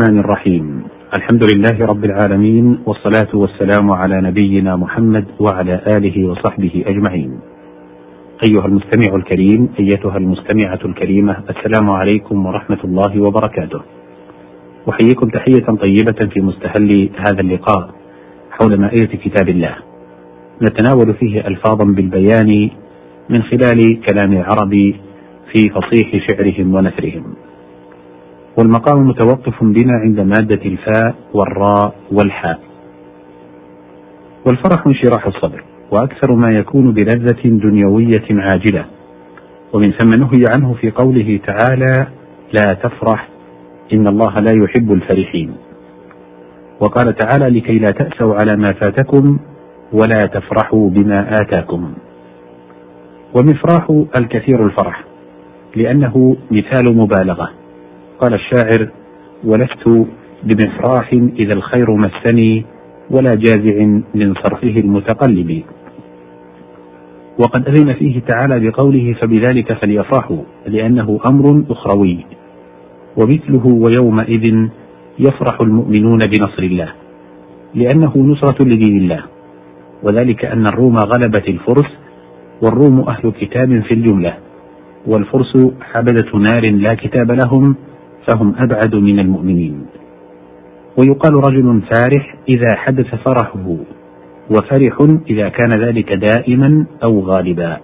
الرحمن الرحيم. الحمد لله رب العالمين والصلاة والسلام على نبينا محمد وعلى آله وصحبه أجمعين. أيها المستمع الكريم أيتها المستمعة الكريمة السلام عليكم ورحمة الله وبركاته. أحييكم تحية طيبة في مستهل هذا اللقاء حول مائدة كتاب الله. نتناول فيه ألفاظا بالبيان من خلال كلام العرب في فصيح شعرهم ونثرهم. والمقام متوقف بنا عند مادة الفاء والراء والحاء. والفرح انشراح الصدر وأكثر ما يكون بلذة دنيوية عاجلة. ومن ثم نهي عنه في قوله تعالى لا تفرح إن الله لا يحب الفرحين وقال تعالى لكي لا تأسوا على ما فاتكم ولا تفرحوا بما آتاكم ومفراح الكثير الفرح لأنه مثال مبالغة. قال الشاعر ولست بمفراح إذا الخير مسني ولا جازع من صرفه المتقلب. وقد أذن فيه تعالى بقوله فبذلك فليفرحوا لأنه أمر أخروي. ومثله ويومئذ يفرح المؤمنون بنصر الله لأنه نصرة لدين الله. وذلك أن الروم غلبت الفرس والروم أهل كتاب في الجملة والفرس حبدة نار لا كتاب لهم فهم أبعد من المؤمنين. ويقال رجل فارح إذا حدث فرحه وفرح إذا كان ذلك دائما أو غالبا.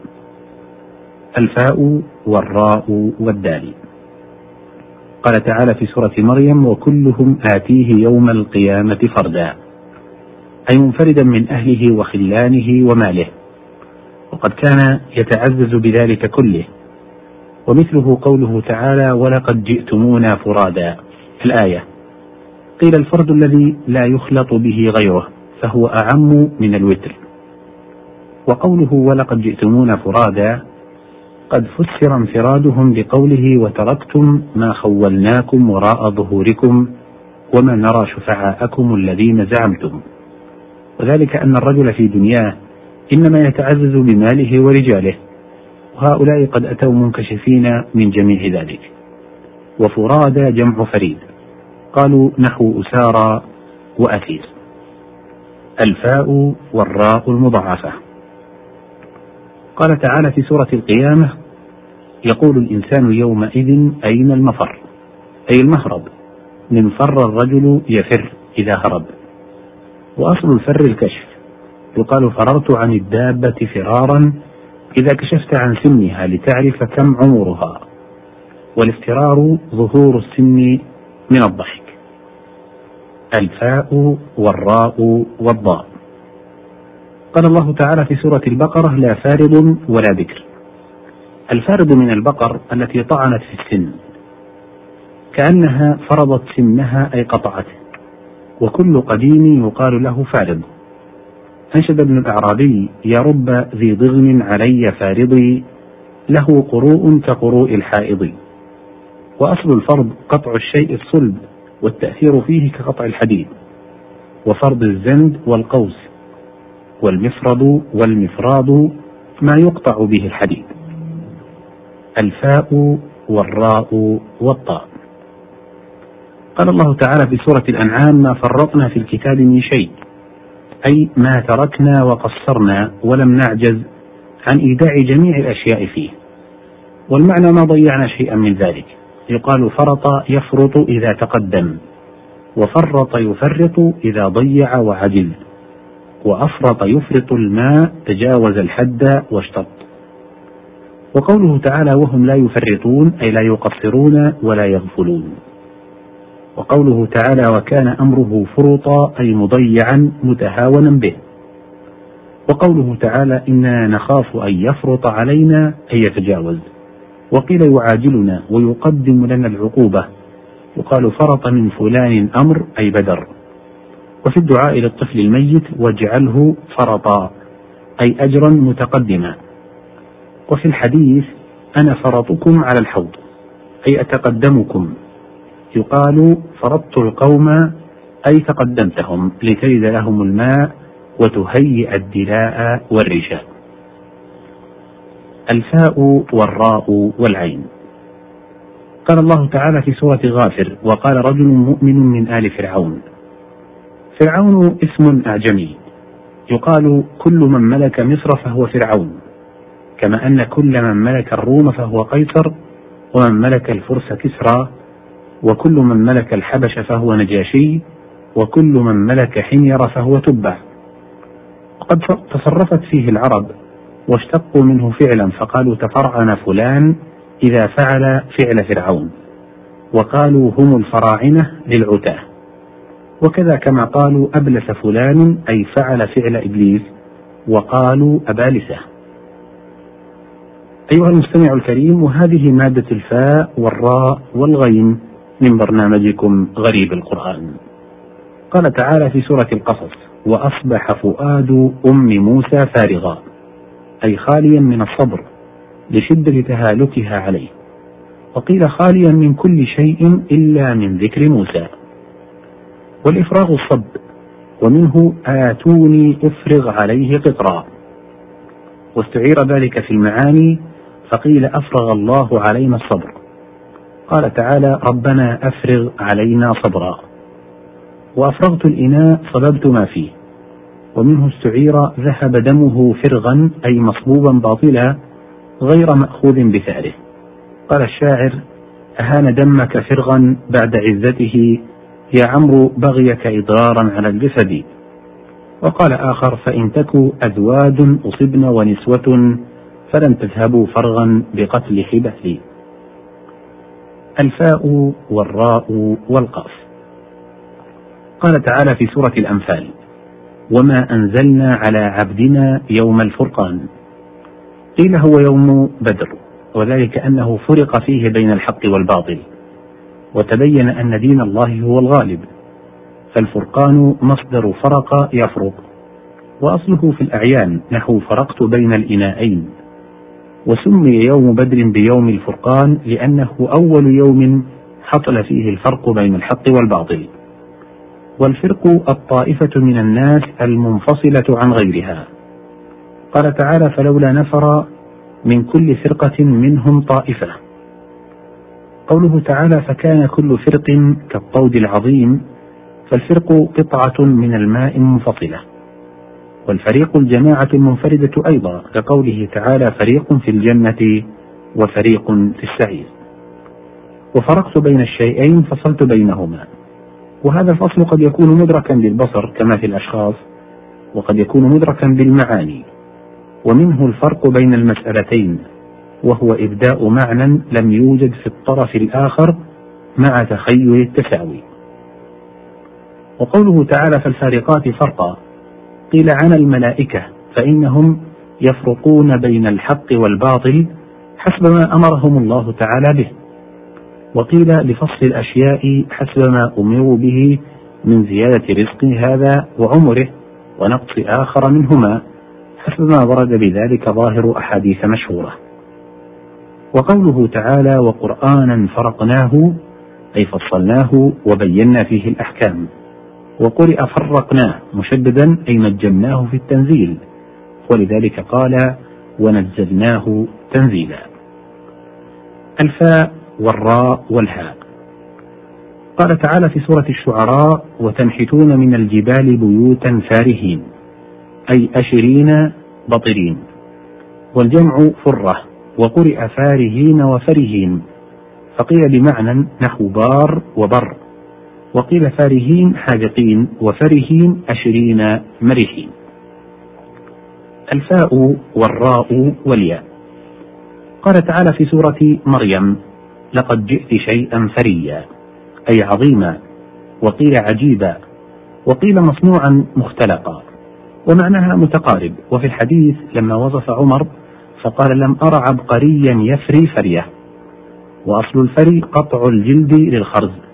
الفاء والراء والدال. قال تعالى في سورة مريم وكلهم آتيه يوم القيامة فردا. أي منفردا من أهله وخلانه وماله. وقد كان يتعزز بذلك كله. ومثله قوله تعالى ولقد جئتمونا فرادا الآية. قيل الفرد الذي لا يخلط به غيره فهو أعم من الوتر. وقوله ولقد جئتمونا فرادا قد فسر انفرادهم بقوله وتركتم ما خولناكم وراء ظهوركم وما نرى شفعاءكم الذين زعمتم. وذلك أن الرجل في دنياه إنما يتعزز بماله ورجاله. وهؤلاء قد أتوا منكشفين من جميع ذلك. وفرادى جمع فريد. قالوا نحو أسارى وأثير. الفاء والراء المضاعفة. قال تعالى في سورة القيامة يقول الإنسان يومئذ أين المفر؟ أي المهرب. من فر الرجل يفر إذا هرب. وأصل الفر الكشف. يقال فررت عن الدابة فرارا إذا كشفت عن سنها لتعرف كم عمرها والافترار ظهور السن من الضحك. الفاء والراء والضاء. قال الله تعالى في سورة البقرة لا فارض ولا بكر الفارض من البقر التي طعنت في السن. كأنها فرضت سنها أي قطعته وكل قديم يقال له فارض. أنشد ابن الأعرابي يا رب ذي ضغن علي فارضي له قروء كقروء الحائض. وأصل الفرض قطع الشيء الصلب والتأثير فيه كقطع الحديد. وفرض الزند والقوس والمفرد والمفراد ما يقطع به الحديد. الفاء والراء والطاء. قال الله تعالى في سورة الأنعام ما فرطنا في الكتاب من شيء. أي ما تركنا وقصرنا ولم نعجز عن إيداع جميع الأشياء فيه. والمعنى ما ضيعنا شيئا من ذلك. يقال فرط يفرط إذا تقدم وفرط يفرط إذا ضيع وعجز وأفرط يفرط الماء تجاوز الحد واشتط. وقوله تعالى وهم لا يفرطون أي لا يقصرون ولا يغفلون. وقوله تعالى وكان أمره فرطا أي مضيعا متهاونا به. وقوله تعالى إنا نخاف أن يفرط علينا أن يتجاوز. وقيل يعاجلنا ويقدم لنا العقوبة. يقال فرط من فلان أمر أي بدر. وفي الدعاء للطفل الميت واجعله فرطا أي أجرا متقدما. وفي الحديث أنا فرطكم على الحوض أي أتقدمكم. يقال فرضت القوم أي تقدمتهم لترد لهم الماء وتهيئ الدلاء والرشاء الفاء والراء والعين. قال الله تعالى في سورة غافر وقال رجل مؤمن من آل فرعون. فرعون اسم أعجمي. يقال كل من ملك مصر فهو فرعون كما أن كل من ملك الروم فهو قيصر ومن ملك الفرس كسرى وكل من ملك الحبش فهو نجاشي وكل من ملك حمير فهو تبع وقد تصرفت فيه العرب واشتقوا منه فعلا فقالوا تفرعن فلان إذا فعل فعل فرعون وقالوا هم الفراعنة للعتاة. وكذا كما قالوا أبلس فلان أي فعل فعل إبليس وقالوا أبالسة. أيها المستمع الكريم وهذه مادة الفاء والراء والغين من برنامجكم غريب القرآن. قال تعالى في سورة القصص وأصبح فؤاد أم موسى فارغا أي خاليا من الصبر لشدة تهالكها عليه. وقيل خاليا من كل شيء إلا من ذكر موسى. والإفراغ الصب ومنه آتوني أفرغ عليه قطرا. واستعير ذلك في المعاني فقيل أفرغ الله علينا الصبر. قال تعالى ربنا أفرغ علينا صبرا. وأفرغت الإناء صببت ما فيه. ومنه استعير ذهب دمه فرغا أي مصبوبا باطلا غير مأخوذ بثأره. قال الشاعر أهان دمك فرغا بعد عزته. يا عمرو بغيك إضرارا على الجسد. وقال آخر فإن تكوا أزواج أصبن ونسوة فلن تذهبوا فرغا بقتل حبث الفاء والراء والقاف. قال تعالى في سورة الأنفال وما أنزلنا على عبدنا يوم الفرقان. قيل هو يوم بدر وذلك أنه فرق فيه بين الحق والباطل وتبين أن دين الله هو الغالب فالفرقان مصدر فرق يفرق وأصله في الأعيان نحو فرقت بين الإناءين وسمي يوم بدر بيوم الفرقان لأنه أول يوم حصل فيه الفرق بين الحق والباطل. والفرق الطائفة من الناس المنفصلة عن غيرها. قال تعالى فلولا نفر من كل فرقة منهم طائفة قوله تعالى فكان كل فرق كالطود العظيم فالفرق قطعة من الماء منفصلة. والفريق الجماعة المنفردة أيضا كقوله تعالى فريق في الجنة وفريق في السعير. وفرقت بين الشيئين فصلت بينهما. وهذا الفصل قد يكون مدركا بالبصر كما في الأشخاص وقد يكون مدركا بالمعاني. ومنه الفرق بين المسألتين وهو إبداء معنى لم يوجد في الطرف الآخر مع تخيل التساوي. وقوله تعالى فالفارقات فرقا قيل عن الملائكة فإنهم يفرقون بين الحق والباطل حسب ما أمرهم الله تعالى به. وقيل لفصل الأشياء حسب ما أمروا به من زيادة رزق هذا وعمره ونقص آخر منهما حسب ما ورد بذلك ظاهر أحاديث مشهورة. وقوله تعالى وقرآنا فرقناه أي فصلناه وبينا فيه الأحكام. وقرئ فرقناه مشددا أي نجمناه في التنزيل. ولذلك قال ونزلناه تنزيلا. الفاء والراء والهاء. قال تعالى في سورة الشعراء وتنحتون من الجبال بيوتا فارهين أي أشرين بطرين. والجمع فرة وقرئ فارهين وفرهين. فقيل بمعنى نحو بار وبر. وقيل فارهين حاجقين وفرهين أشرين مرحين الفاء والراء والياء. قال تعالى في سورة مريم لقد جئت شيئا فريا. أي عظيما. وقيل عجيبا. وقيل مصنوعا مختلقا. ومعناها متقارب. وفي الحديث لما وصف عمر فقال لم أر عبقريا يفري فرية. وأصل الفري قطع الجلد للخرز.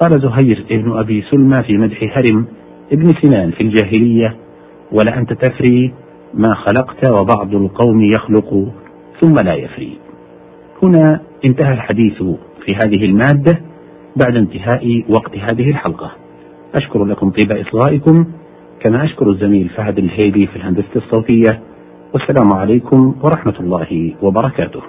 قال زهير ابن أبي سلمى في مدح هرم ابن سنان في الجاهلية ولأنت تفري ما خلقت وبعض القوم يخلق ثم لا يفري. هنا انتهى الحديث في هذه المادة بعد انتهاء وقت هذه الحلقة. أشكر لكم طيب إصغائكم كما أشكر الزميل فهد الهيدي في الهندسة الصوتية والسلام عليكم ورحمة الله وبركاته.